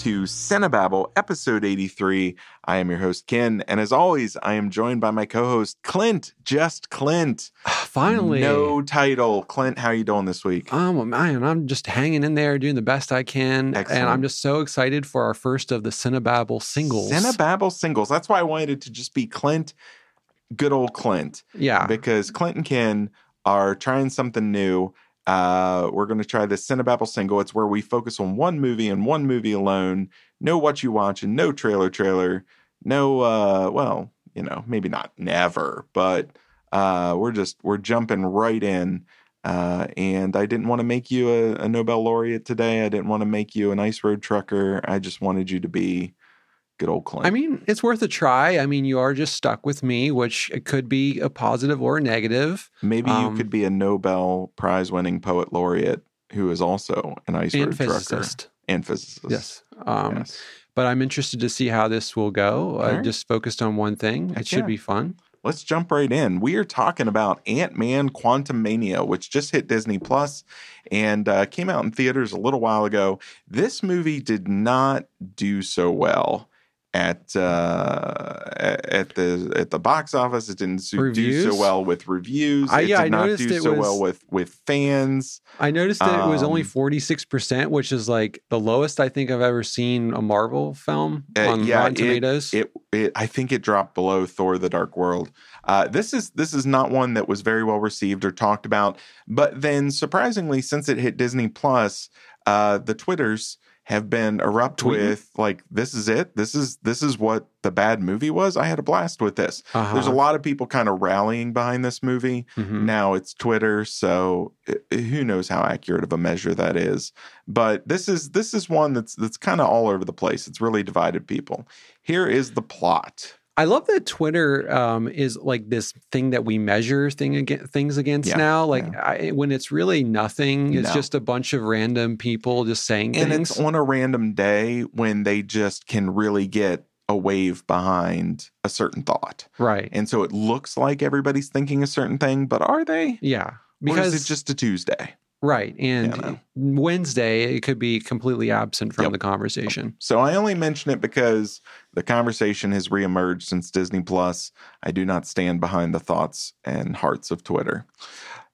to Cinebabble, episode 83. I am your host, Ken, and as always, I am joined by my co-host, Clint, just Clint. Finally. No title. Clint, how you doing this week? Um, man, I'm just hanging in there, doing the best I can, Excellent. and I'm just so excited for our first of the Cinebabble singles. Cinebabble singles. That's why I wanted it to just be Clint, good old Clint, yeah, because Clint and Ken are trying something new. Uh, we're going to try the Cinebabble single. It's where we focus on one movie and one movie alone. No what you watch and no trailer trailer. No, uh, well, you know, maybe not never, but uh, we're just we're jumping right in. Uh, and I didn't want to make you a, a Nobel laureate today. I didn't want to make you an ice road trucker. I just wanted you to be good old Clint. I mean, it's worth a try. I mean, you are just stuck with me, which it could be a positive or a negative. maybe you um, could be a Nobel Prize winning poet laureate who is also an ice road trucker and physicist. Yes. Um, Yes. But I'm interested to see how this will go. All Uh, right. just focused on one thing. Heck it should yeah. be fun. Let's jump right in. We are talking about Ant Man Quantumania, which just hit Disney Plus and uh, came out in theaters a little while ago. This movie did not do so well at uh, at the at the box office. It didn't so- do so well with reviews. I- it yeah, did I not noticed do it so was- well with with fans. I noticed that it was only Um, 46%, which is like the lowest I think I've ever seen a Marvel film Uh, on yeah, Rotten it- Tomatoes. It, it I think it dropped below Thor: The Dark World. Uh, this is this is not one that was very well received or talked about. But then, surprisingly, since it hit Disney Plus, uh, the Twitters have been erupt with like, "This is it. This is this is what the bad movie was." I had a blast with this. Uh-huh. There's a lot of people kind of rallying behind this movie. Mhm. Now it's Twitter, so uh, who knows how accurate of a measure that is. But this is this is one that's that's kind of all over the place. It's really divided people. Here is the plot. I love that Twitter um, is like this thing that we measure thing things against Yeah, now. Like I, when it's really nothing, it's No. just a bunch of random people just saying And things. it's on a random day when they just can really get a wave behind a certain thought. right. And so it looks like everybody's thinking a certain thing, but are they? Yeah. Because it's just a Tuesday. Right. And You know. Wednesday, it could be completely absent from Yep. the conversation. So I only mention it because the conversation has reemerged since Disney Plus. I do not stand behind the thoughts and hearts of Twitter.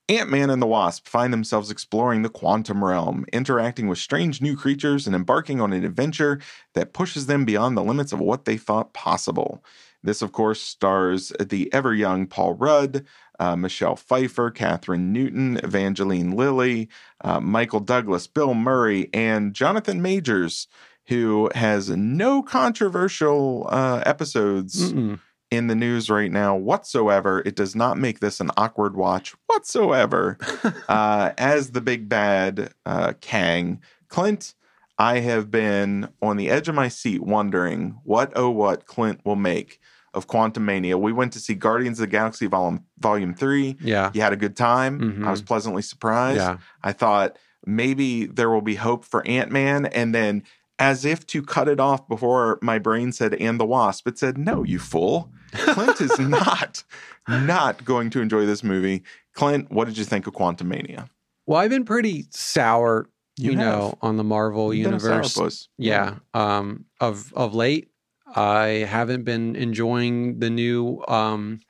Ant Man and the Wasp find themselves exploring the quantum realm, interacting with strange new creatures, and embarking on an adventure that pushes them beyond the limits of what they thought possible. This, of course, stars the ever young Paul Rudd, uh, Michelle Pfeiffer, Kathryn Newton, Evangeline Lilly, uh, Michael Douglas, Bill Murray, and Jonathan Majors, who has no controversial uh, episodes Mm-mm. in the news right now whatsoever. It does not make this an awkward watch whatsoever. uh, as the big bad uh, Kang, Clint, I have been on the edge of my seat wondering what oh what Clint will make of Quantumania. We went to see Guardians of the Galaxy Volume Volume Three. Yeah. You had a good time. Mhm. I was pleasantly surprised. Yeah. I thought maybe there will be hope for Ant Man. And then, as if to cut it off before my brain said, and the Wasp, it said, no, you fool. Clint is not, not going to enjoy this movie. Clint, what did you think of Quantumania? Well, I've been pretty sour, you, have. know, on the Marvel You've universe. sourpuss. Yeah. Um of of late, I haven't been enjoying the new um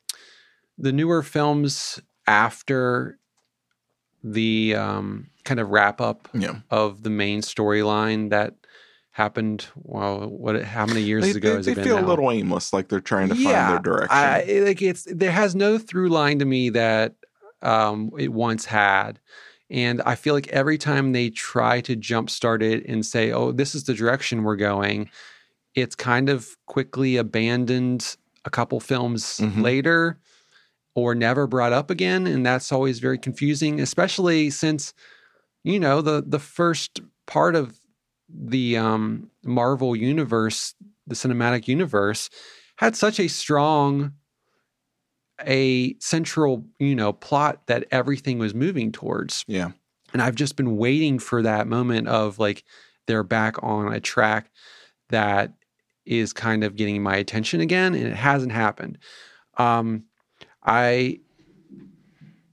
the newer films after the um kind of wrap up Yeah. of the main storyline that happened well what how many years They, ago they, has they it been feel now? a little aimless, like they're trying to find their direction. I, like it's there has no through line to me that um, it once had, and I feel like every time they try to jumpstart it and say, "Oh, this is the direction we're going," it's kind of quickly abandoned a couple films Mhm. later, or never brought up again, and that's always very confusing, especially since you know the the first part of the um, Marvel universe, the cinematic universe, had such a strong a central you know plot that everything was moving towards yeah. and i've just been waiting for that moment of like they're back on a track that is kind of getting my attention again and it hasn't happened um i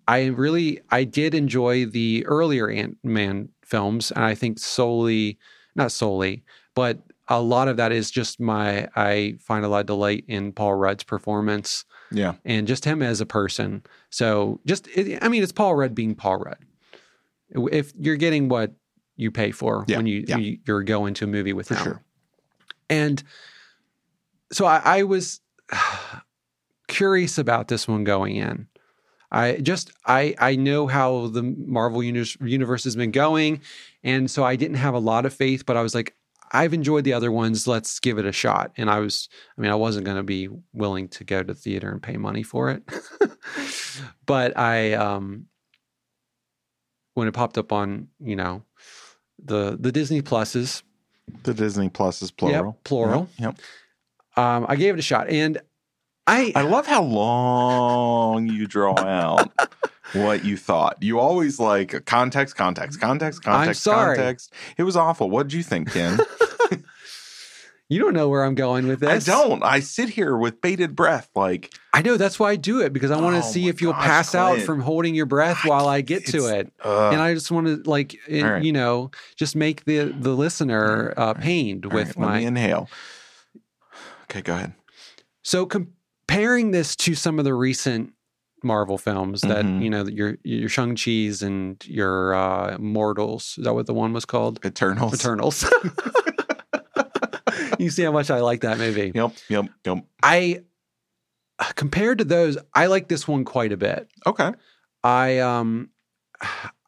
i really i did enjoy the earlier ant-man films and i think solely not solely but a lot of that is just my I find a lot of delight in Paul Rudd's performance Yeah. and just him as a person. So just it, I mean, it's Paul Rudd being Paul Rudd. If you're getting what you pay for Yeah, when you, yeah. you you're going to a movie with For him, sure. And so I, I was curious about this one going in. I just I I know how the Marvel universe, universe has been going, and so I didn't have a lot of faith, but I was like, I've enjoyed the other ones. Let's give it a shot. And I was, I mean, I wasn't going to be willing to go to theater and pay money for it, but I um when it popped up on you know the the Disney Pluses, The Disney Plus is plural. Yep, plural. Yep. um, I gave it a shot, and I I love how long you draw out what you thought. You always like context, context, context, context, sorry. context. It was awful. What did you think, Ken? you don't know where I'm going with this. I don't. I sit here with bated breath, like I know that's why I do it because I want to Oh see if you'll gosh, pass out from holding your breath while I get to it. uh, and I just want to like it- All right. you know just make the the listener uh, pained with right, let my me inhale. Okay, go ahead. so comparing this to some of the recent Marvel films that Mhm. you know your your Shang Chi's and your uh, Mortals is that what the one was called Eternals. Eternals. you see how much I like that movie. Yep, yep, yep. I compared to those, I like this one quite a bit. Okay. I um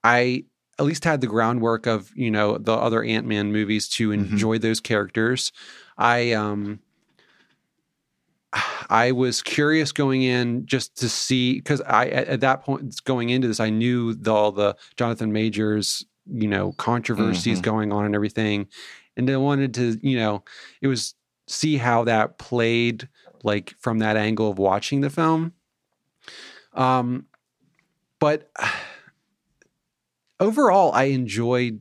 I at least had the groundwork of, you know, the other Ant-Man movies to Mhm. enjoy those characters. I um I was curious going in just to see because I at, at that point going into this, I knew the, all the Jonathan Majors, you know, controversies Mhm. going on and everything. And I wanted to, you know, it was see how that played like from that angle of watching the film. Um but overall I enjoyed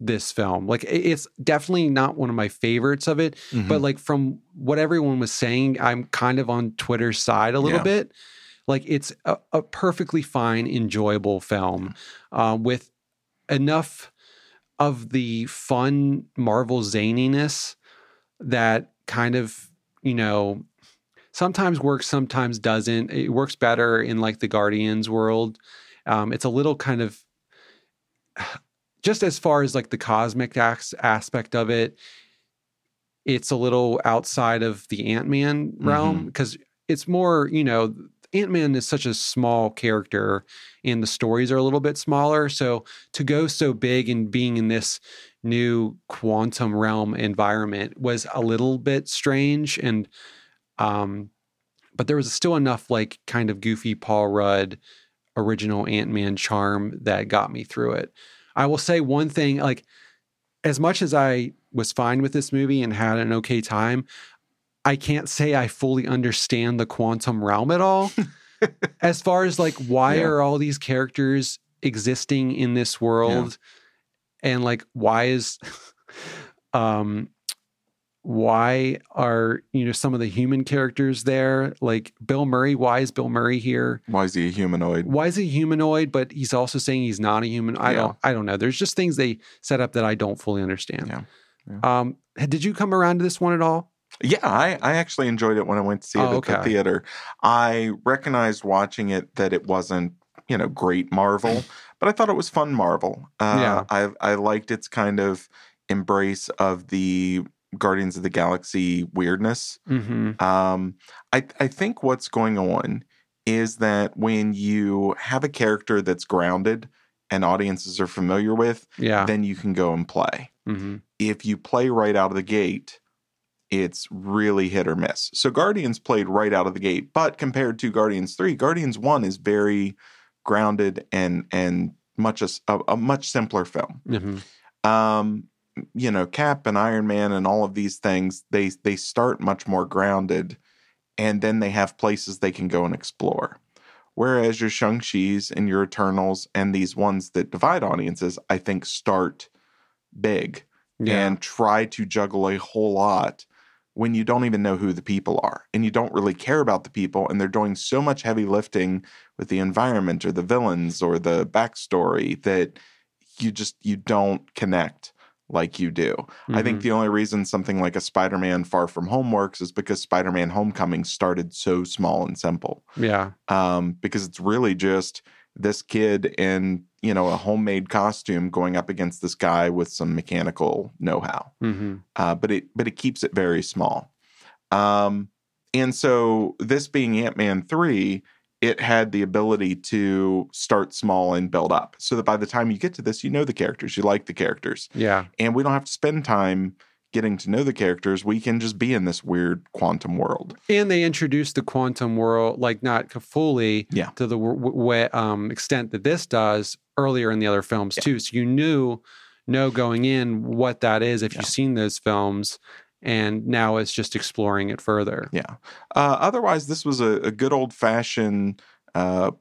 this film. Like it's definitely not one of my favorites of it, Mm-hmm. but like from what everyone was saying, I'm kind of on Twitter's side a little Yeah. bit. Like it's a, a perfectly fine, enjoyable film uh, with enough of the fun Marvel zaniness that kind of, you know, sometimes works, sometimes doesn't. It works better in like the Guardians world. Um, it's a little kind of just as far as like the cosmic as- aspect of it, it's a little outside of the Ant Man realm because it's more, you know, Ant Man is such a small character and the stories are a little bit smaller. So to go so big and being in this new quantum realm environment was a little bit strange. And, um, but there was still enough like kind of goofy Paul Rudd original Ant Man charm that got me through it. I will say one thing like, as much as I was fine with this movie and had an okay time, I can't say I fully understand the quantum realm at all. as far as like, why Yeah. are all these characters existing in this world? And like, why is, um, why are you know some of the human characters there? Like Bill Murray, why is Bill Murray here? Why is he a humanoid? why is he humanoid but he's also saying he's not a human i Yeah. don't i don't know there's just things they set up that i don't fully understand Yeah. um did you come around to this one at all Yeah, I, I actually enjoyed it when I went to see it Oh, at the theater. I recognized watching it that it wasn't, you know, great Marvel, but I thought it was fun Marvel. Uh, Yeah. I I liked its kind of embrace of the Guardians of the Galaxy weirdness. mm-hmm Um, I I think what's going on is that when you have a character that's grounded and audiences are familiar with, yeah then you can go and play mm-hmm if you play right out of the gate, it's really hit or miss. So Guardians played right out of the gate, but compared to Guardians 3, Guardians 1 is very grounded and and much a, a, much simpler film. mm-hmm Um you know, Cap and Iron Man and all of these things, they they start much more grounded and then they have places they can go and explore. Whereas your Shang-Chi's and your Eternals and these ones that divide audiences, I think start big yeah and try to juggle a whole lot when you don't even know who the people are and you don't really care about the people and they're doing so much heavy lifting with the environment or the villains or the backstory that you just you don't connect like you do. I think Mhm. the only reason something like a Spider Man Far From Home works is because Spider Man Homecoming started so small and simple. yeah, Um, because it's really just this kid in, you know, a homemade costume going up against this guy with some mechanical know how hmm uh, but it but it keeps it very small. Um, and so this being Ant Man three, it had the ability to start small and build up, so that by the time you get to this, you know the characters, you like the characters, yeah, and we don't have to spend time getting to know the characters. We can just be in this weird quantum world. and they introduced the quantum world like not fully Yeah. to the w- w- um, extent that this does earlier in the other films Yeah. too. So you knew know going in what that is if Yeah. you've seen those films, and now it's just exploring it further. Yeah. Uh, otherwise, this was a, a good old fashioned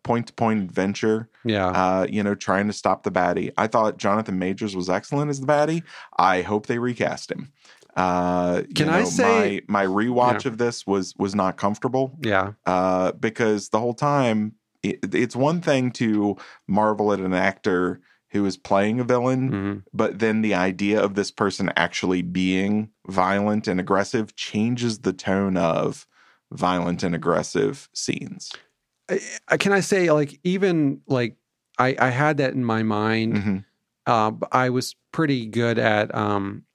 point to point adventure. Yeah, uh, you know, trying to stop the baddie. I thought Jonathan Majors was excellent as the baddie. I hope they recast him. Uh, Can I say- my my rewatch of this was was not comfortable. Yeah, uh, because the whole time it, it's one thing to marvel at an actor who is playing a villain, hmm but then the idea of this person actually being violent and aggressive changes the tone of violent and aggressive scenes. I, can I say like even like I I had that in my mind. hmm uh, I was pretty good at, um,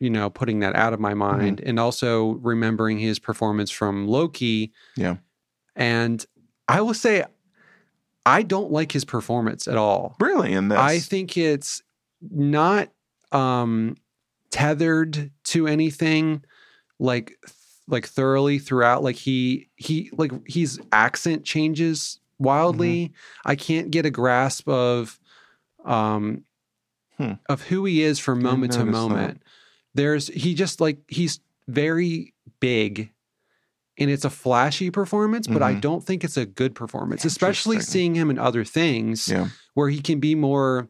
you know, putting that out of my mind and also remembering his performance from Loki. Yeah. And I will say, I don't like his performance at all. Really, in this, I think it's not um, tethered to anything like like thoroughly throughout. Like he he like his accent changes wildly. I can't get a grasp of um Hmm. of who he is from moment to moment. that. There's he just like he's very big and it's a flashy performance, but I Mhm. don't think it's a good performance, especially seeing him in other things yeah. where he can be more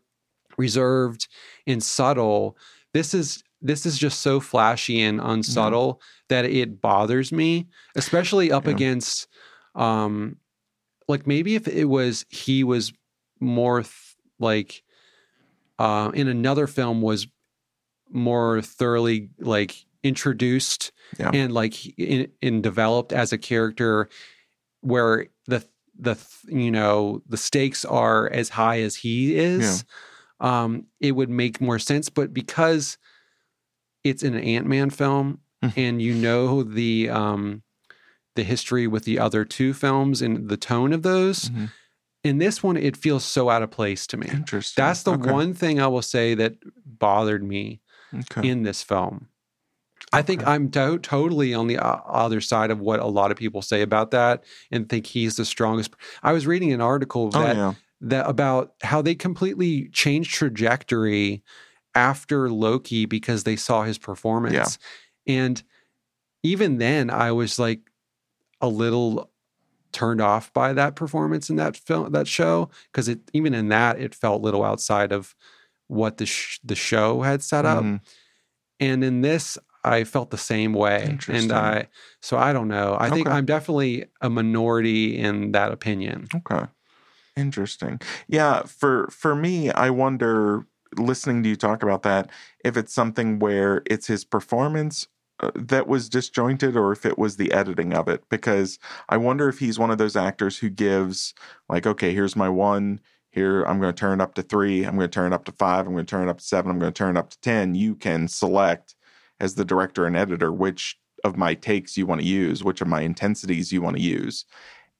reserved and subtle. This is this is just so flashy and unsubtle that it bothers me, especially up Yeah. against um like maybe if it was he was more th- like uh in another film was more thoroughly like introduced Yeah. and like in, in developed as a character where the the you know the stakes are as high as he is um it would make more sense but because it's an ant-man film Mhm. and you know the um the history with the other two films and the tone of those Mhm. in this one it feels so out of place to me Interesting. that's the Okay. one thing i will say that bothered me Okay. in this film. I think Okay. I'm to- totally on the other side of what a lot of people say about that and think he's the strongest. I was reading an article oh that yeah. that about how they completely changed trajectory after Loki because they saw his performance. And even then I was like a little turned off by that performance in that film that show because it even in that it felt a little outside of what the sh- the show had set up. Mhm. and in this i felt the same way. And i so i don't know. I think i'm definitely a minority in that opinion. Okay. Interesting. Yeah, for for me, I wonder listening to you talk about that if it's something where it's his performance uh, that was disjointed or if it was the editing of it. Because I wonder if he's one of those actors who gives like okay, here's my one here I'm going to turn it up to 3, I'm going to turn it up to 5, I'm going to turn it up to 7, I'm going to turn it up to 10. You can select as the director and editor which of my takes you want to use, which of my intensities you want to use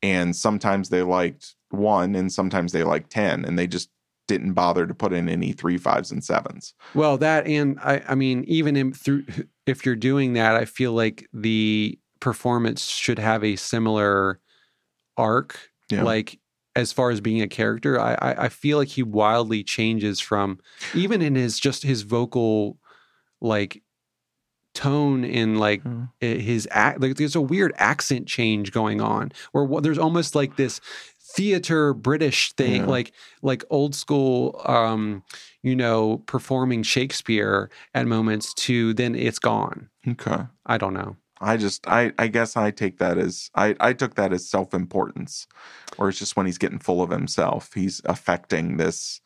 and sometimes they liked one and sometimes they liked 10 and they just didn't bother to put in any three fives and sevens well that and i i mean even in through if you're doing that i feel like the performance should have a similar arc Yeah. like as far as being a character I, I i feel like he wildly changes from even in his just his vocal like tone and like i- his act like there's a weird accent change going on where there's almost like this theater british thing Yeah. like like old school um you know performing shakespeare at moments to then it's gone. Okay. I don't know i just i i guess i take that as i i took that as self-importance or it's just when he's getting full of himself he's affecting this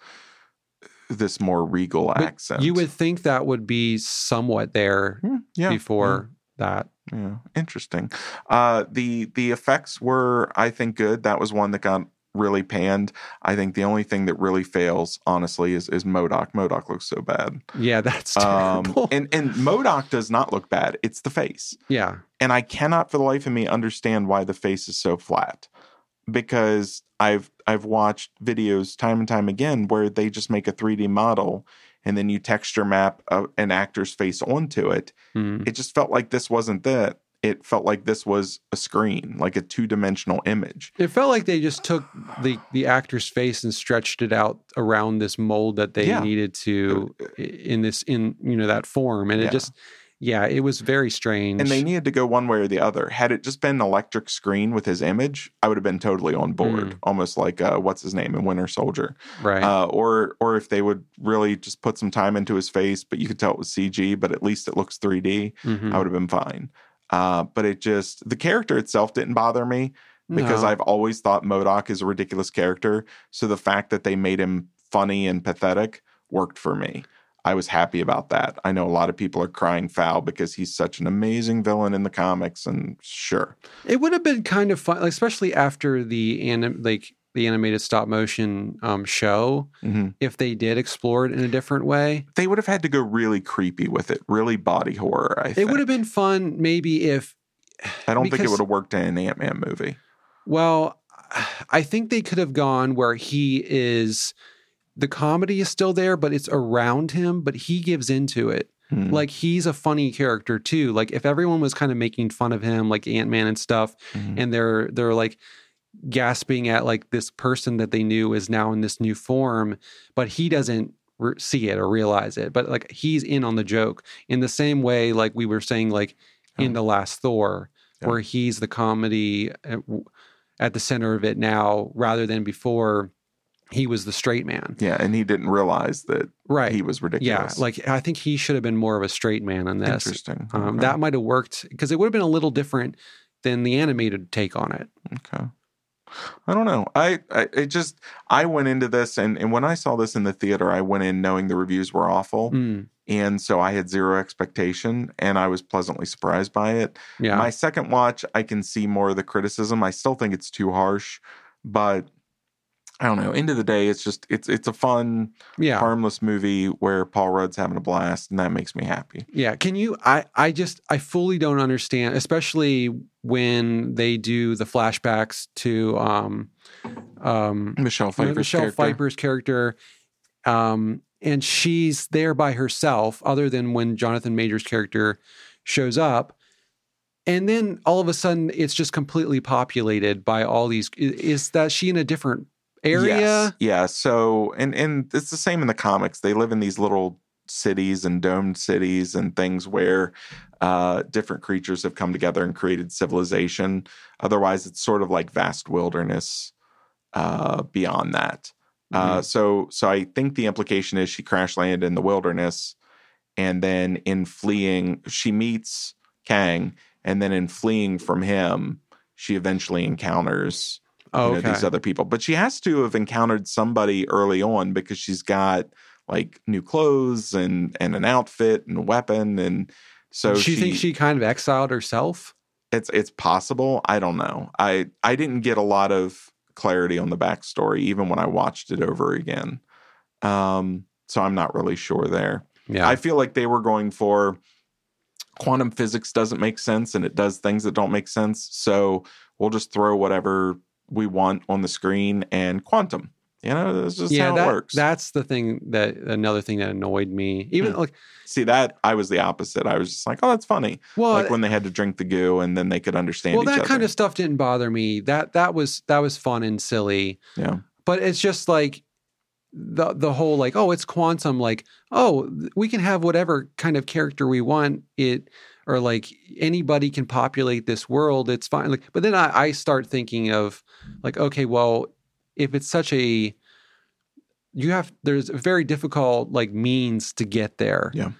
this more regal But accent. You would think that would be somewhat there Hmm, yeah, before that. Yeah, interesting. Uh, the the effects were, I think, good. That was one that got really panned. I think the only thing that really fails, honestly, is is MODOK. MODOK looks so bad. Yeah, that's Um, terrible. and and MODOK does not look bad. It's the face, yeah. and I cannot for the life of me understand why the face is so flat. Because I've I've watched videos time and time again where they just make a 3D model and then you texture map a, an actor's face onto it Mm. it just felt like this wasn't that. It felt like this was a screen, like a two dimensional image. It felt like they just took the the actor's face and stretched it out around this mold that they Yeah. needed to in this in you know that form, and Yeah. it just yeah, it was very strange. And they needed to go one way or the other. Had it just been an electric screen with his image, I would have been totally on board, Mm. almost like uh, what's his name in Winter Soldier. right. Uh, or or if they would really just put some time into his face, but you could tell it was CG, but at least it looks 3D. Mhm. I would have been fine. Uh, but it just the character itself didn't bother me. because No. I've always thought MODOK is a ridiculous character. So the fact that they made him funny and pathetic worked for me. I was happy about that. I know a lot of people are crying foul because he's such an amazing villain in the comics, and sure, It would have been kind of fun, like, especially after the anim- like the animated stop motion um, show, Mhm. if they did explore it in a different way. they would have had to go really creepy with it, really body horror. I It think. would have been fun, maybe if I don't think it would have worked in an Ant Man movie. Well, I think they could have gone where he is the comedy is still there, but it's around him, but he gives into it. Hmm. Like he's a funny character too. Like if everyone was kind of making fun of him, like Ant Man and stuff, Mhm. and they're they're like gasping at like this person that they knew is now in this new form, but he doesn't re- see it or realize it. But like he's in on the joke in the same way, like we were saying, like in the last Thor, Yeah. where he's the comedy at, at the center of it now, rather than before he was the straight man. Yeah, and he didn't realize that Right. he was ridiculous. yeah. Like I think he should have been more of a straight man in this. interesting. Um, Okay. That might have worked because it would have been a little different than the animated take on it. Okay. I don't know. I, I it just I went into this and and when I saw this in the theater, I went in knowing the reviews were awful, Mm, and so I had zero expectation, and I was pleasantly surprised by it. yeah. My second watch, I can see more of the criticism. I still think it's too harsh, but I don't know. End of the day, it's just it's it's a fun, yeah. harmless movie where Paul Rudd's having a blast, and that makes me happy. Yeah, can you I I just I fully don't understand especially when they do the flashbacks to um um Michelle Pfeiffer's Michelle character. Pfeiffer's character um and she's there by herself other than when Jonathan Major's character shows up and then all of a sudden it's just completely populated by all these is that she in a different area? Yes. Yeah. So, and and it's the same in the comics. They live in these little cities and domed cities and things where uh, different creatures have come together and created civilization. Otherwise, it's sort of like vast wilderness uh, beyond that. Uh, so, so I think the implication is she crash landed in the wilderness, and then in fleeing, she meets Kang, and then in fleeing from him, she eventually encounters Oh, you know, these other people. But she has to have encountered somebody early on because she's got like new clothes and and an outfit and a weapon and so she, she, thinks she kind of exiled herself. it's it's possible. I don't know. I I didn't get a lot of clarity on the backstory even when I watched it over again. Um so I'm not really sure there. Yeah. I feel like they were going for quantum physics doesn't make sense and it does things that don't make sense. So we'll just throw whatever we want on the screen and quantum. You know, that's just yeah, how that, it works. that's the thing that another thing that annoyed me. Even Hmm. like, See that I was the opposite. I was just like, oh, that's funny. well, like when they had to drink the goo and then they could understand well, that other. kind of stuff didn't bother me. That that was that was fun and silly. yeah. But it's just like the the whole like, oh, it's quantum. Like, oh, we can have whatever kind of character we want. It or like anybody can populate this world. It's fine. Like, but then I, I start thinking of like, okay, well, if it's such a you have there's a very difficult like means to get there. Yeah.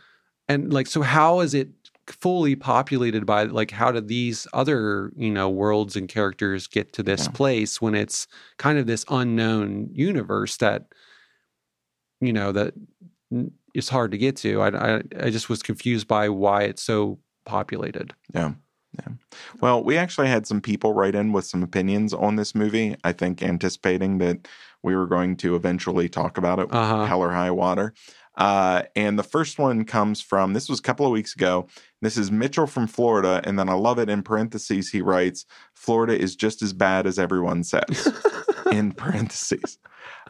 And like so how is it fully populated by like how do these other, you know, worlds and characters get to this Yeah. place when it's kind of this unknown universe that you know that it's hard to get to. I, I I just was confused by why it's so populated. Yeah. Yeah. Well, we actually had some people write in with some opinions on this movie. I think anticipating that we were going to eventually talk about it, Uh-huh. hell or high water. Uh, and the first one comes from this was a couple of weeks ago. This is Mitchell from Florida, and then I love it in parentheses. He writes, "Florida is just as bad as everyone says." in parentheses.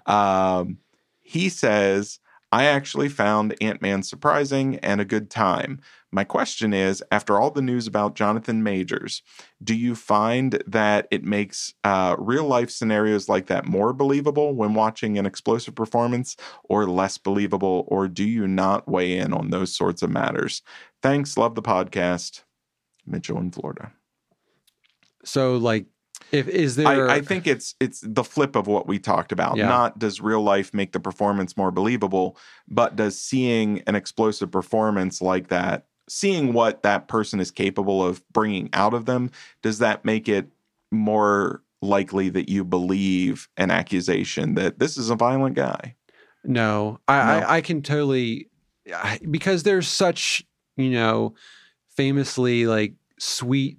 Um, he says, I actually found Ant Man surprising and a good time. My question is after all the news about Jonathan Majors, do you find that it makes uh, real life scenarios like that more believable when watching an explosive performance or less believable, or do you not weigh in on those sorts of matters? Thanks. Love the podcast. Mitchell in Florida. So like, if is there? I, I think it's it's the flip of what we talked about. Yeah. Not does real life make the performance more believable, but does seeing an explosive performance like that, seeing what that person is capable of bringing out of them, does that make it more likely that you believe an accusation that this is a violent guy? No, I, No? I, I can totally because there's such you know famously like sweet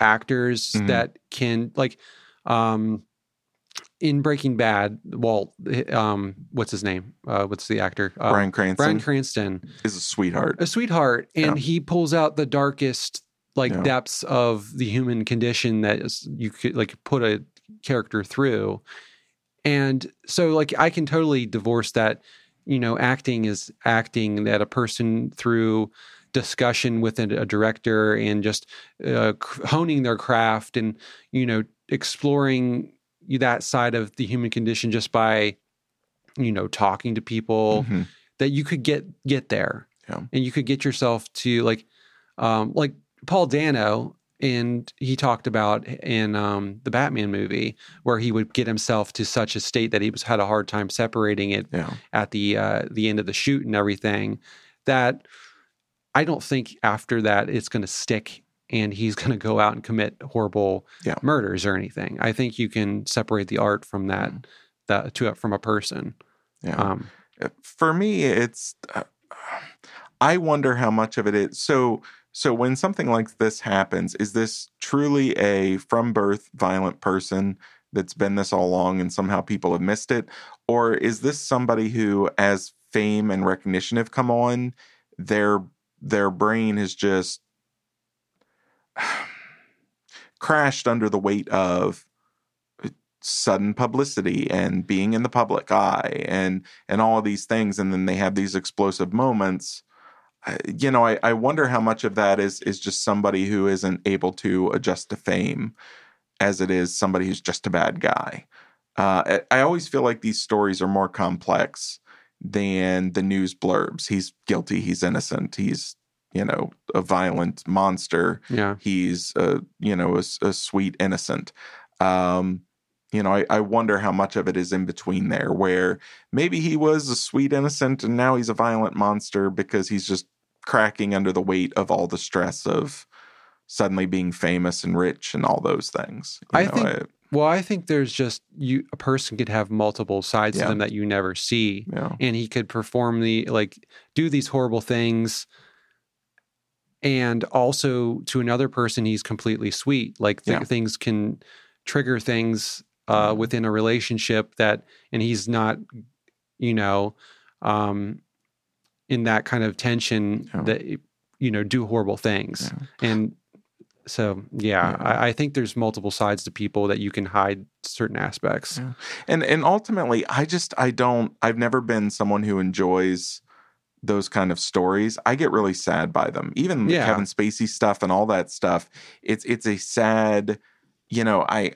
actors Mhm. that can like um in Breaking Bad. Well, um, what's his name? Uh, what's the actor? Uh, Bryan Cranston Bryan Cranston, is a sweetheart. a sweetheart, and Yeah. he pulls out the darkest like Yeah. depths of the human condition that is, you could like put a character through. And so like I can totally divorce that, you know, acting is acting that a person through discussion with a, a director and just uh, honing their craft and you know exploring that side of the human condition just by you know talking to people Mhm. that you could get get there Yeah. and you could get yourself to like um like paul dano and he talked about in um the batman movie where he would get himself to such a state that he was had a hard time separating it Yeah. at the uh the end of the shoot and everything that i don't think after that it's going to stick and he's going to go out and commit horrible Yeah. murders or anything i think you can separate the art from that that to from a person Yeah. um for me it's uh, i wonder how much of it is so so when something like this happens is this truly a from birth violent person that's been this all along and somehow people have missed it or is this somebody who as fame and recognition have come on their their brain has just crashed under the weight of sudden publicity and being in the public eye and and all of these things. And then they have these explosive moments. You know I, I wonder how much of that is is just somebody who isn't able to adjust to fame as it is somebody who's just a bad guy. Uh, I, I always feel like these stories are more complex than the news blurbs. He's guilty. He's innocent. He's you know a violent monster yeah he's a you know a sweet innocent um you know I, I wonder how much of it is in between there where maybe he was a sweet innocent and now he's a violent monster because he's just cracking under the weight of all the stress of suddenly being famous and rich and all those things You I know, think- Well, I think there's just you a person could have multiple sides Yeah. to them that you never see. yeah And he could perform the like do these horrible things and also to another person he's completely sweet. Like th- Yeah. things can trigger things uh Mhm. within a relationship that and he's not you know um in that kind of tension that you know do horrible things. Yeah. And so, yeah, Yeah. I, I think there's multiple sides to people that you can hide certain aspects. And and ultimately i just i don't i've never been someone who enjoys those kind of stories i get really sad by them even the Yeah. kevin spacey stuff and all that stuff it's it's a sad you know i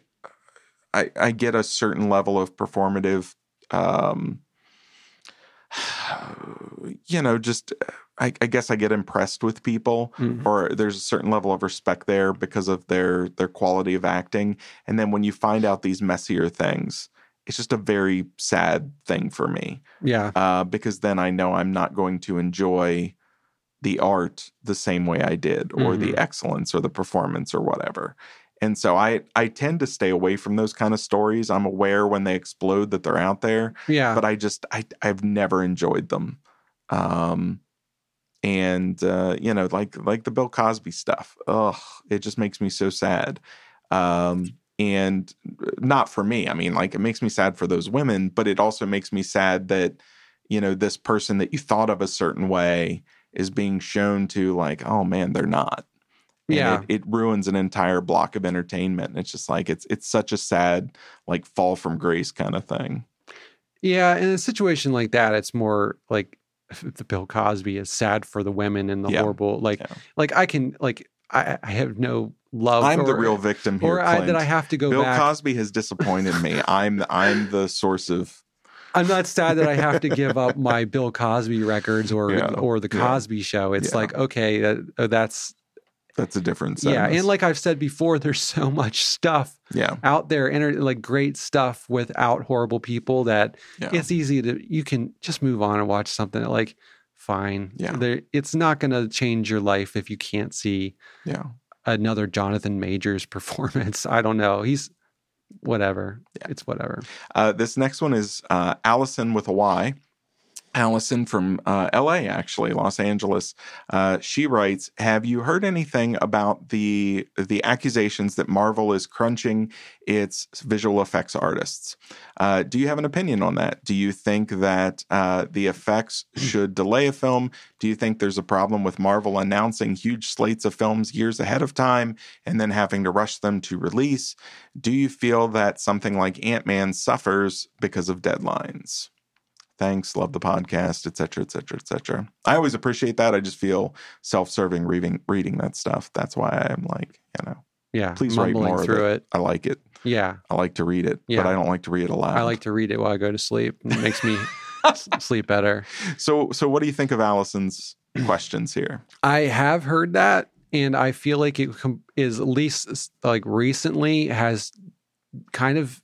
i i get a certain level of performative um you know just I, I guess i get impressed with people Mhm. or there's a certain level of respect there because of their their quality of acting and then when you find out these messier things it's just a very sad thing for me Yeah, uh, because then i know i'm not going to enjoy the art the same way i did or the Mhm. excellence or the performance or whatever And so I I tend to stay away from those kind of stories. I'm aware when they explode that they're out there, Yeah. but I just I I've never enjoyed them. Um and uh you know like like the Bill Cosby stuff. Ugh, it just makes me so sad. Um and uh, not for me. I mean like it makes me sad for those women, but it also makes me sad that you know this person that you thought of a certain way is being shown to like oh man they're not and Yeah. it, it ruins an entire block of entertainment and it's just like it's it's such a sad like fall from grace kind of thing Yeah, in a situation like that, it's more like the Bill Cosby is sad for the women and the Yeah. horrible. Like, Yeah. like I can like I, I have no love. i'm the real victim here or I, that I have to go bill back. cosby has disappointed me i'm i'm the source of I'm not sad that I have to give up my Bill Cosby records or Yeah. or the Yeah. Cosby Show. It's Yeah. like okay, that, uh, that's that's a difference yeah. And like I've said before, there's so much stuff yeah out there, enter, like great stuff without horrible people that yeah it's easy to you can just move on and watch something like fine. Yeah. There, it's not going to change your life if you can't see yeah another Jonathan Majors performance. I don't know. He's whatever. Yeah. It's whatever. Uh, this next one is uh, Allison with a Y. Allison from uh, LA, actually, Los Angeles. Uh, she writes, "Have you heard anything about the the accusations that Marvel is crunching its visual effects artists? Uh, do you have an opinion on that? Do you think that uh, the effects should delay a film? Do you think there's a problem with Marvel announcing huge slates of films years ahead of time and then having to rush them to release? Do you feel that something like Ant Man suffers because of deadlines? Thanks, love the podcast, etc etc et cetera, et cetera. I always appreciate that. I just feel self serving reading, reading that stuff. That's why I'm like, you know, Yeah. Please write more of through it. I like it. Yeah. I like to read it, Yeah. but I don't like to read it aloud. I like to read it while I go to sleep. It makes me sleep better. So, so what do you think of Allison's questions here? I have heard that, and I feel like it com- is at least like recently has kind of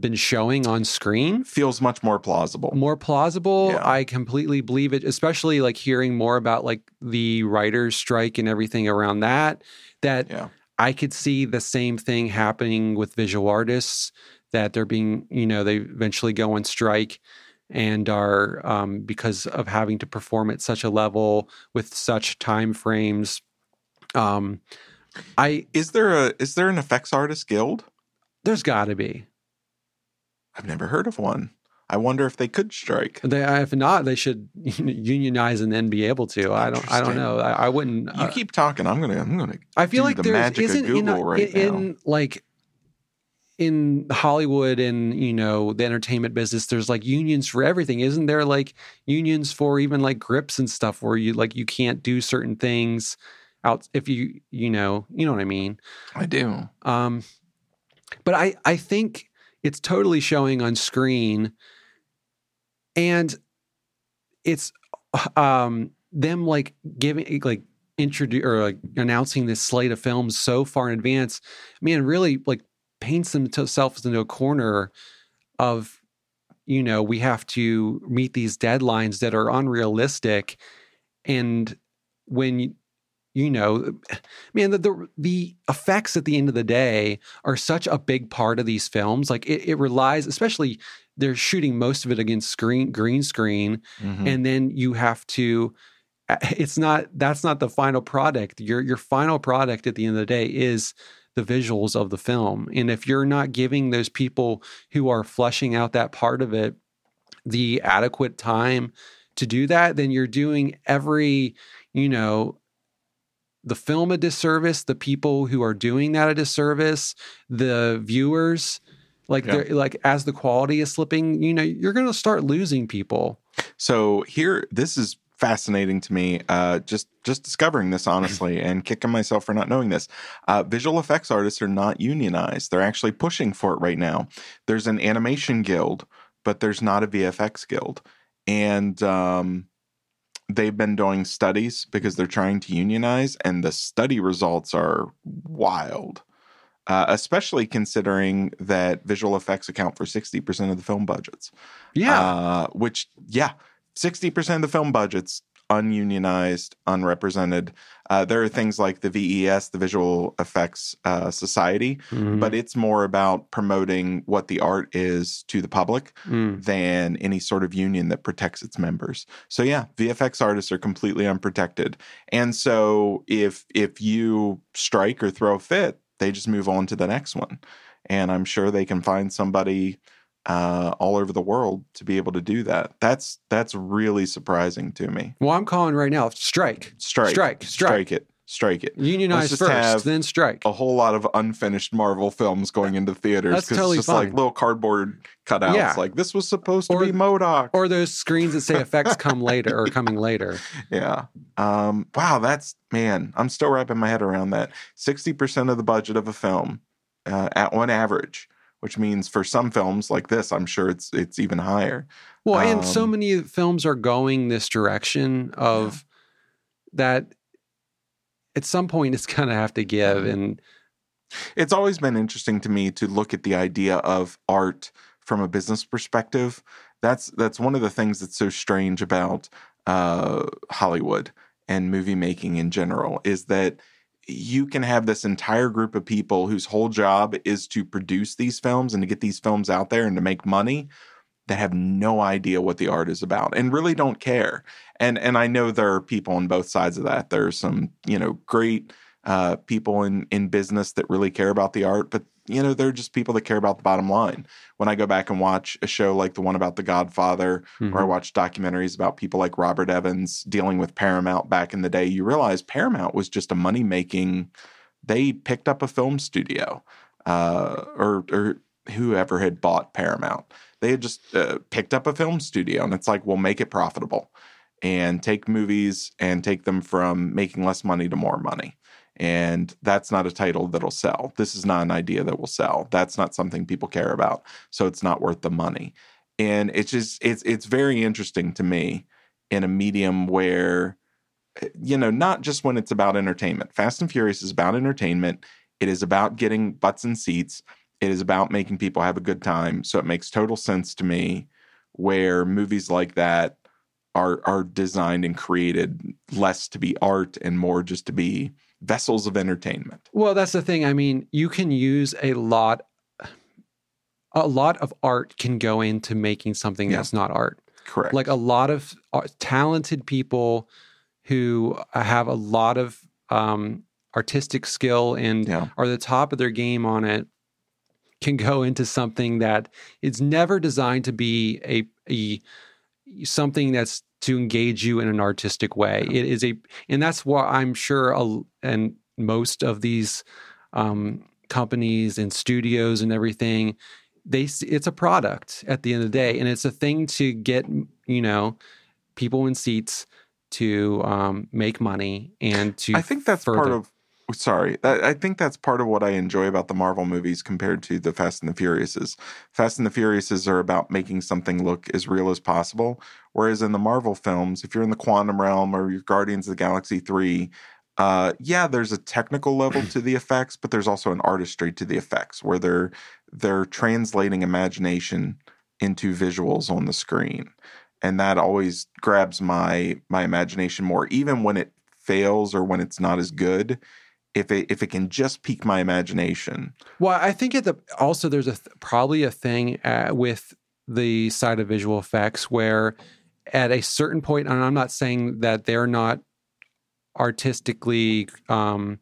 been showing on screen Feels much more plausible. more plausible. Yeah. I completely believe it, especially like hearing more about like the writers' strike and everything around that. That Yeah. I could see the same thing happening with visual artists that they're being, you know, they eventually go on strike and are um, because of having to perform at such a level with such time frames. Um, I Is there a is there an effects artist guild? there's got to be. I've never heard of one. I wonder if they could strike. They, if not, they should unionize and then be able to. I don't. I don't know. I, I wouldn't. You uh, keep talking. I'm gonna. I'm gonna. I feel like the magic of isn't in, Google right in, in like in Hollywood and you know the entertainment business. There's like unions for everything, isn't there? Like unions for even like grips and stuff where you like you can't do certain things out if you you know you know what I mean. I do. Um, but I I think it's totally showing on screen, and it's um them like giving like introduce or like announcing this slate of films so far in advance. Man, really like paints themselves into a corner of you know we have to meet these deadlines that are unrealistic, and when you know man the, the the effects at the end of the day are such a big part of these films. Like it, it relies especially they're shooting most of it against screen green screen Mhm. and then you have to it's not that's not the final product. Your your final product at the end of the day is the visuals of the film. And if you're not giving those people who are fleshing out that part of it the adequate time to do that then you're doing every you know the film a disservice, the people who are doing that a disservice, the viewers. Like Yeah. they're like as the quality is slipping, you know, you're gonna start losing people. So here, this is fascinating to me. Uh, just just discovering this honestly, and kicking myself for not knowing this. Uh, visual effects artists are not unionized. They're actually pushing for it right now. There's an animation guild, but there's not a VFX guild, and um, they've been doing studies because they're trying to unionize, and the study results are wild. Uh, especially considering that visual effects account for 60% of the film budgets Yeah. uh, which yeah, sixty percent of the film budgets ununionized, unrepresented. Uh, there are things like the VES, the Visual Effects uh, Society, Mhm. but it's more about promoting what the art is to the public Mm. than any sort of union that protects its members. So yeah, VFX artists are completely unprotected. And so if if you strike or throw a fit, they just move on to the next one. And I'm sure they can find somebody uh, all over the world to be able to do that. That's that's really surprising to me. Well, I'm calling right now. Strike. Strike, Strike, strike. strike it, strike it. Unionize first, then strike. A whole lot of unfinished Marvel films going into theaters That's totally it's just like fine. little cardboard cutouts. Yeah. Like this was supposed to be MODOK. Or those screens that say effects come later or coming later. Yeah. Um, wow, that's man, I'm still wrapping my head around that. 60% of the budget of a film uh, at one average, which means for some films like this, I'm sure it's it's even higher. Well, and so Um, many films are going this direction of that at some point it's going to have to give. And It's always been interesting to me to look at the idea of art from a business perspective. That's that's one of the things that's so strange about uh, Hollywood and movie making in general is that you can have this entire group of people whose whole job is to produce these films and to get these films out there and to make money that have no idea what the art is about and really don't care. And and I know there are people on both sides of that. There are some, you know, great uh, people in in business that really care about the art, but you know, they're just people that care about the bottom line. When I go back and watch a show like the one about The Godfather, or I Mhm. watch documentaries about people like Robert Evans dealing with Paramount back in the day, you realize Paramount was just a money making. They picked up a film studio, uh, or or whoever had bought Paramount. They had just uh, picked up a film studio, and it's like, we'll make it profitable, and take movies and take them from making less money to more money. And that's not a title that'll sell. This is not an idea that will sell. That's not something people care about. So it's not worth the money and it's just it's it's very interesting to me in a medium where you know not just when it's about entertainment fast and furious is about entertainment it is about getting butts and seats it is about making people have a good time so it makes total sense to me where movies like that are are designed and created less to be art and more just to be vessels of entertainment Well, that's the thing. I mean, you can use a lot a lot of art can go into making something Yeah. that's not art. correct Like a lot of uh, talented people who have a lot of um, artistic skill and yeah are the top of their game on it can go into something that it's never designed to be a, a something that's to engage you in an artistic way. Yeah. It is a, and that's why I'm sure, a, and most of these um, companies and studios and everything, they it's a product at the end of the day, and it's a thing to get you know people in seats to um, make money and to. I think that's part of. Sorry, I I think that's part of what I enjoy about the Marvel movies compared to the Fast and the Furiouses. Fast and the Furiouses are about making something look as real as possible, whereas in the Marvel films, if you're in the quantum realm or you're Guardians of the Galaxy three, uh, yeah, there's a technical level to the effects, but there's also an artistry to the effects where they're they're translating imagination into visuals on the screen, and that always grabs my my imagination more, even when it fails or when it's not as good if it if it can just pique my imagination. Well, I think at the also there's a th- probably a thing uh, with the side of visual effects where at a certain point, and I'm not saying that they're not artistically um,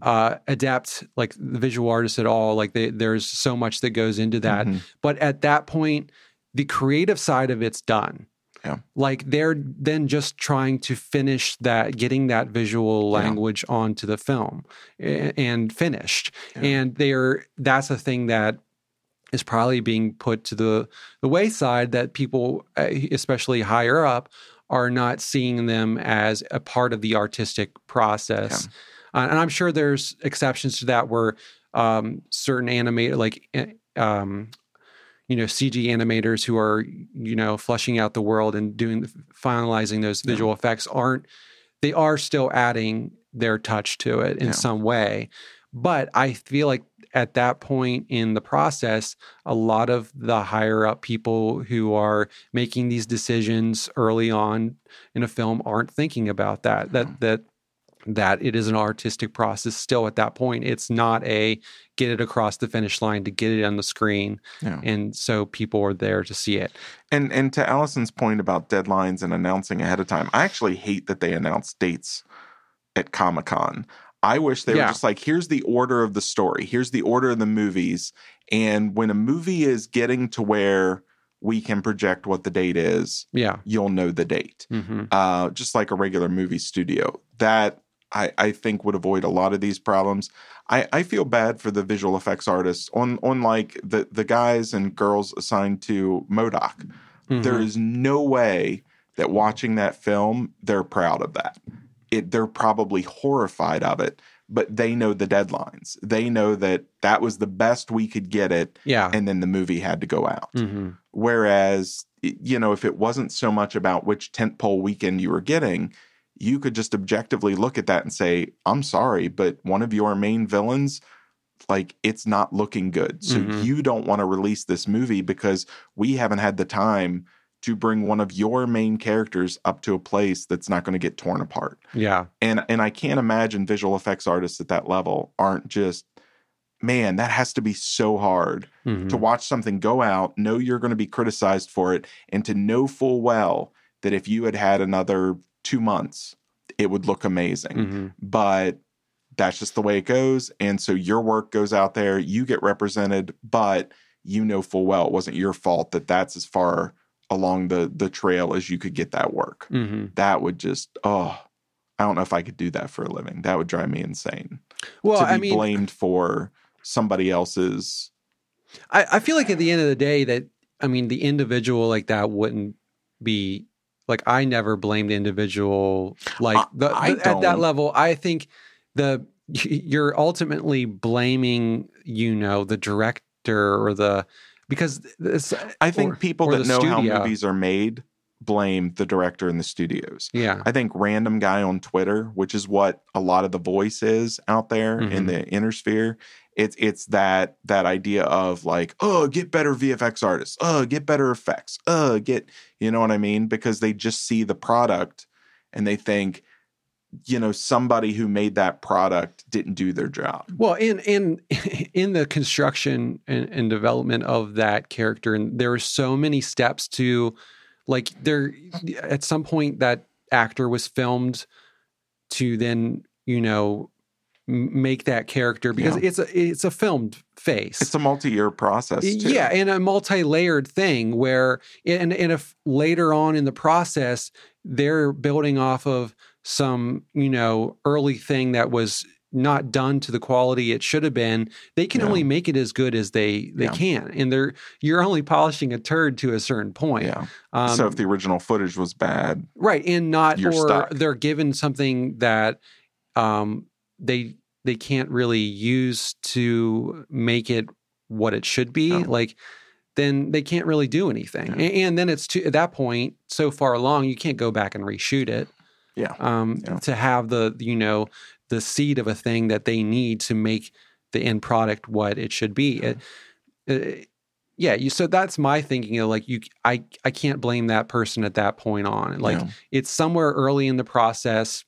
uh, adept, like the visual artists at all. Like they, there's so much that goes into that, Mhm. but at that point, the creative side of it's done. Yeah. Like they're then just trying to finish that, getting that visual Yeah. language onto the film a- and finished. Yeah. And they're that's a thing that is probably being put to the the wayside that people, uh, especially higher up, are not seeing them as a part of the artistic process. Uh, and I'm sure there's exceptions to that where um, certain animated like eh, um, you know CG animators who are you know flushing out the world and doing finalizing those Yeah. visual effects aren't they are still adding their touch to it in Yeah. some way but I feel like at that point in the process, a lot of the higher up people who are making these decisions early on in a film aren't thinking about that. That mm-hmm. that that it is an artistic process still at that point. It's not a get it across the finish line to get it on the screen. Yeah. And so people are there to see it. And and to Allison's point about deadlines and announcing ahead of time, I actually hate that they announce dates at Comic Con. I wish they Yeah. were just like, here's the order of the story, here's the order of the movies. And when a movie is getting to where we can project what the date is, Yeah. you'll know the date. hmm Uh, just like a regular movie studio. That I, I think would avoid a lot of these problems. I, I feel bad for the visual effects artists on on like the the guys and girls assigned to MODOK. There is no way that watching that film they're proud of that. It they're probably horrified of it, but they know the deadlines. They know that that was the best we could get it, Yeah. and then the movie had to go out. hmm Whereas, you know, if it wasn't so much about which tentpole weekend you were getting, you could just objectively look at that and say, I'm sorry, but one of your main villains, like, it's not looking good. So Mhm. you don't want to release this movie because we haven't had the time to bring one of your main characters up to a place that's not going to get torn apart. Yeah. And and I can't imagine visual effects artists at that level aren't just man, that has to be so hard Mhm. to watch something go out, know you're going to be criticized for it, and to know full well that if you had had another two months, it would look amazing. Mhm. But that's just the way it goes. And so your work goes out there, you get represented, but you know full well it wasn't your fault that that's as far along the the trail as you could get that work. Mhm. That would just oh, I don't know if I could do that for a living. That would drive me insane. Well, to be I mean, blamed for somebody else's I, I feel like at the end of the day that I mean the individual like that wouldn't be like I never blame the individual like the, I the- at that level. I think the you're ultimately blaming you know the director or the because this I think or- people or that know how movies are made blame the director and the studios. yeah I think random guy on Twitter, which is what a lot of the voice is out there in Mhm. the inner sphere. It's it's that that idea of like, oh, get better VFX artists, oh, get better effects, oh, get you know what I mean? Because they just see the product and they think, you know, somebody who made that product didn't do their job. Well, in in in the construction and, and development of that character, and there are so many steps to, like, there at some point that actor was filmed to then you know make that character because Yeah. it's a it's a filmed face. It's a multi-year process. Too. Yeah, and a multi-layered thing where, and and if later on in the process they're building off of some you know early thing that was not done to the quality it should have been, they can Yeah. only make it as good as they they Yeah. can, and they're you're only polishing a turd to a certain point. Yeah. Um, so if the original footage was bad, right, and not or stuck. they're given something that um, they they can't really use to make it what it should be. No. Like then they can't really do anything. Yeah. A- And then it's to at that point so far along you can't go back and reshoot it. Yeah. Um, Yeah. to have the you know the seed of a thing that they need to make the end product what it should be. It- uh, yeah, you so that's my thinking of like you I I can't blame that person at that point on. Like Yeah. it's somewhere early in the process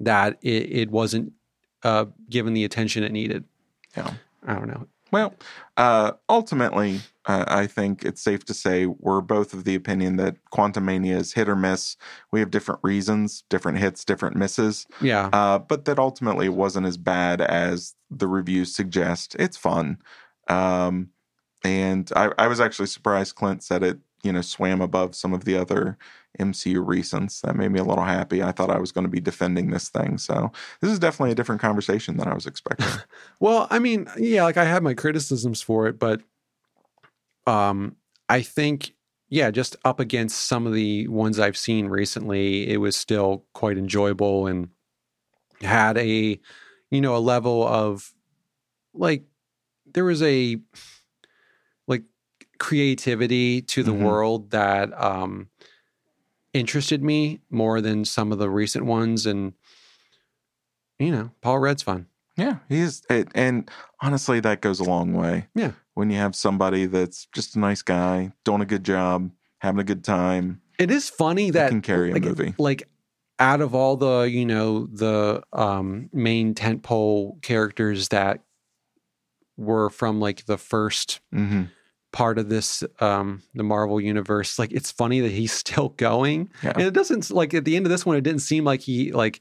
that it, it wasn't uh, given the attention it needed. Yeah. I don't know. Well, uh, ultimately, uh, I think it's safe to say we're both of the opinion that Quantumania is hit or miss. We have different reasons, different hits, different misses, Yeah. uh, but that ultimately it wasn't as bad as the reviews suggest. It's fun. Um, and I, I was actually surprised Clint said it, you know, swam above some of the other MCU recents. That made me a little happy. I thought I was going to be defending this thing. So this is definitely a different conversation than I was expecting. Well, I mean, yeah, like I have my criticisms for it, but um, I think, yeah, just up against some of the ones I've seen recently, it was still quite enjoyable and had a, you know, a level of like there was a like creativity to the Mhm. world that um interested me more than some of the recent ones and you know paul rudd's fun Yeah, he is. It, and honestly, that goes a long way. Yeah. When you have somebody that's just a nice guy, doing a good job, having a good time, It is funny that can carry a like, movie. like out of all the you know the um main tentpole characters that were from like the first hmm part of this um the marvel universe like it's funny that he's still going Yeah. and it doesn't like at the end of this one it didn't seem like he like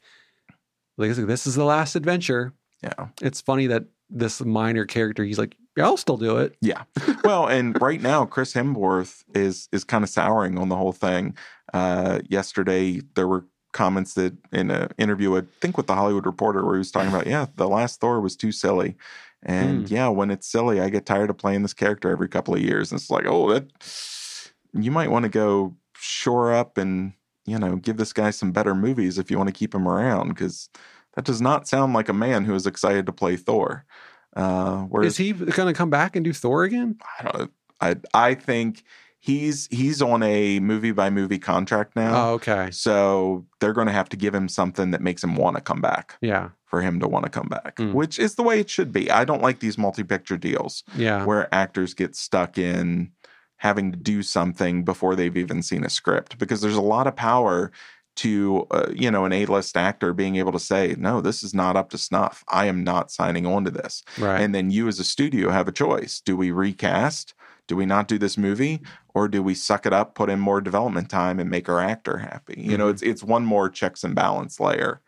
like this is the last adventure Yeah. it's funny that this minor character he's like yeah i'll still do it Yeah. well, and right now, Chris Hemsworth is is kind of souring on the whole thing. Uh, yesterday, there were comments that in an interview, I think with the Hollywood Reporter, where he was talking about, yeah, the last Thor was too silly. And Hmm. yeah, when it's silly, I get tired of playing this character every couple of years. And it's like, oh, that you might want to go shore up and you know give this guy some better movies if you want to keep him around because that does not sound like a man who is excited to play Thor. Uh, whereas is he gonna come back and do thor again I don't. I I think he's he's on a movie by movie contract now, oh okay so they're going to have to give him something that makes him want to come back yeah for him to want to come back, Mm. which is the way it should be. I don't like these multi picture deals yeah where actors get stuck in having to do something before they've even seen a script because there's a lot of power to uh, you know an A-list actor being able to say no this is not up to snuff I am not signing on to this right and then you as a studio have a choice. Do we recast? Do we not do this movie? Or do we suck it up, put in more development time and make our actor happy? You know, Mhm. it's it's one more checks and balance layer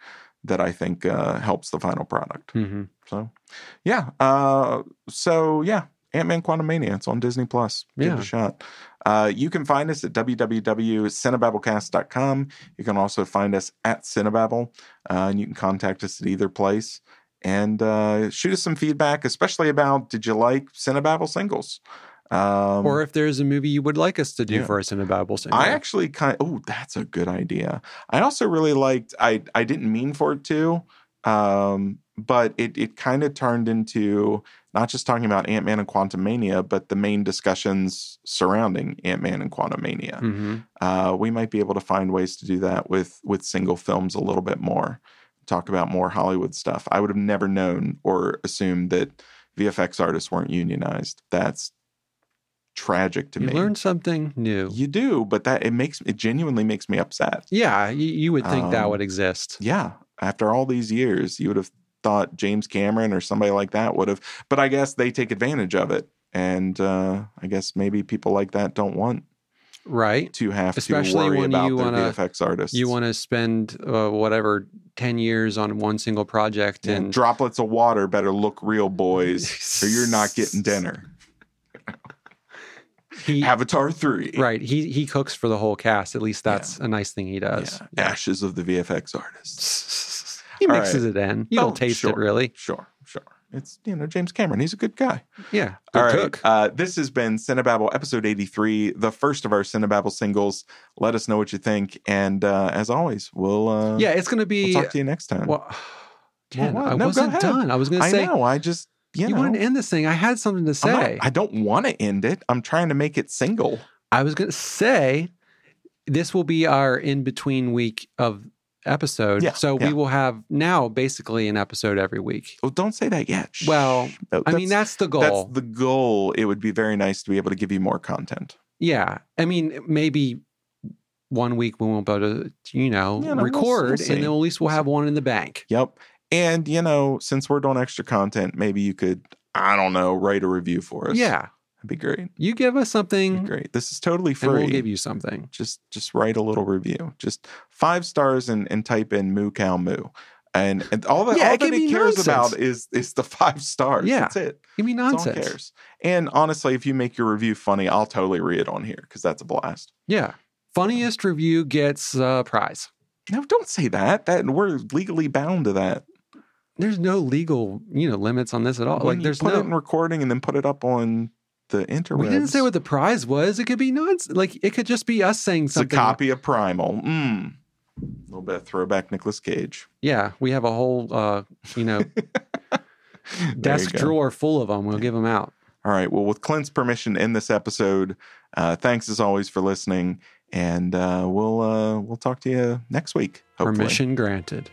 that I think uh, helps the final product. hmm So yeah. Uh, so yeah, Ant-Man Quantumania. It's on Disney Plus. Give it a shot. Uh, you can find us at www.cinebabblecast.com. You can also find us at Cinebabble, uh, and you can contact us at either place and uh, shoot us some feedback, especially about did you like Cinebabble singles? Um, or if there's a movie you would like us to do yeah. for us in a Bible single. I actually kind of, oh, that's a good idea. I also really liked I I didn't mean for it to, um, but it it kind of turned into not just talking about Ant Man and Quantumania, but the main discussions surrounding Ant Man and Quantumania. hmm Uh, we might be able to find ways to do that with with single films a little bit more. Talk about more Hollywood stuff. I would have never known or assumed that VFX artists weren't unionized. That's tragic to You me. learn something new. You do, but that it makes it genuinely makes me upset. yeah, you, you would think that Um, would exist. Yeah, after all these years, you would have thought James Cameron or somebody like that would have, but I guess they take advantage of it, and uh, I guess maybe people like that don't want Right. to have Especially to worry when about you their wanna- VFX artists. You want to spend uh, whatever 10 years on one single project Yeah, and droplets of water better look real, boys, or you're not getting dinner. He, Avatar three, right. He he cooks for the whole cast. At least that's a nice thing he does. Yeah. Ashes of the VFX artists. He All mixes right. it in. You Oh, don't taste sure. it really. Sure, sure. It's you know James Cameron. He's a good guy. Yeah. Good All right. Uh, this has been Cinebabble episode 83, the first of our Cinebabble singles. Let us know what you think. And uh, as always, we'll, uh, yeah, it's going to be. we'll talk to you next time. well, Ken, what? I No, wasn't done. I was going to I say, know. I just, you, you, know, end this thing. I had something to I'm not- say. I don't want to end it. I'm trying to make it single. I was going to say this will be our in between week of episode. Yeah, so yeah. we will have now basically an episode every week. Oh, don't say that yet. Shh. Well, No, I mean, that's the goal. That's the goal. It would be very nice to be able to give you more content. yeah. I mean, maybe one week we won't be able to, you know, know, we'll- record we'll and then at least we'll have one in the bank. Yep. And, you know, since we're doing extra content, maybe you could, I don't know, write a review for us. Yeah. That'd be great. You give us something great. This is totally and free. we'll give you something. just just write a little review. Just five stars and, and type in moo cow moo. And, and all that Yeah, all that be cares nonsense. about is is the five stars. Yeah. That's it. Give me That's all nonsense. cares. And honestly, if you make your review funny, I'll totally read it on here because that's a blast. Yeah. Funniest review gets a prize. No, don't say that. That we're legally bound to that. There's no legal, you know, limits on this at all. When like there's put no it in recording and then put it up on the interwebs. We didn't say what the prize was. It could be nonsense. Like it could just be us saying something. it's a copy of Primal. Mm. A little bit of throwback Nicolas Cage. Yeah, we have a whole, uh, you know, There you desk drawer full of them. We'll give them out. All right. Well, with Clint's permission in this episode, uh, thanks as always for listening, and uh, we'll uh, we'll talk to you next week. Hopefully. Permission granted.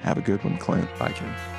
Have a good one, Clint. Bye, Ken.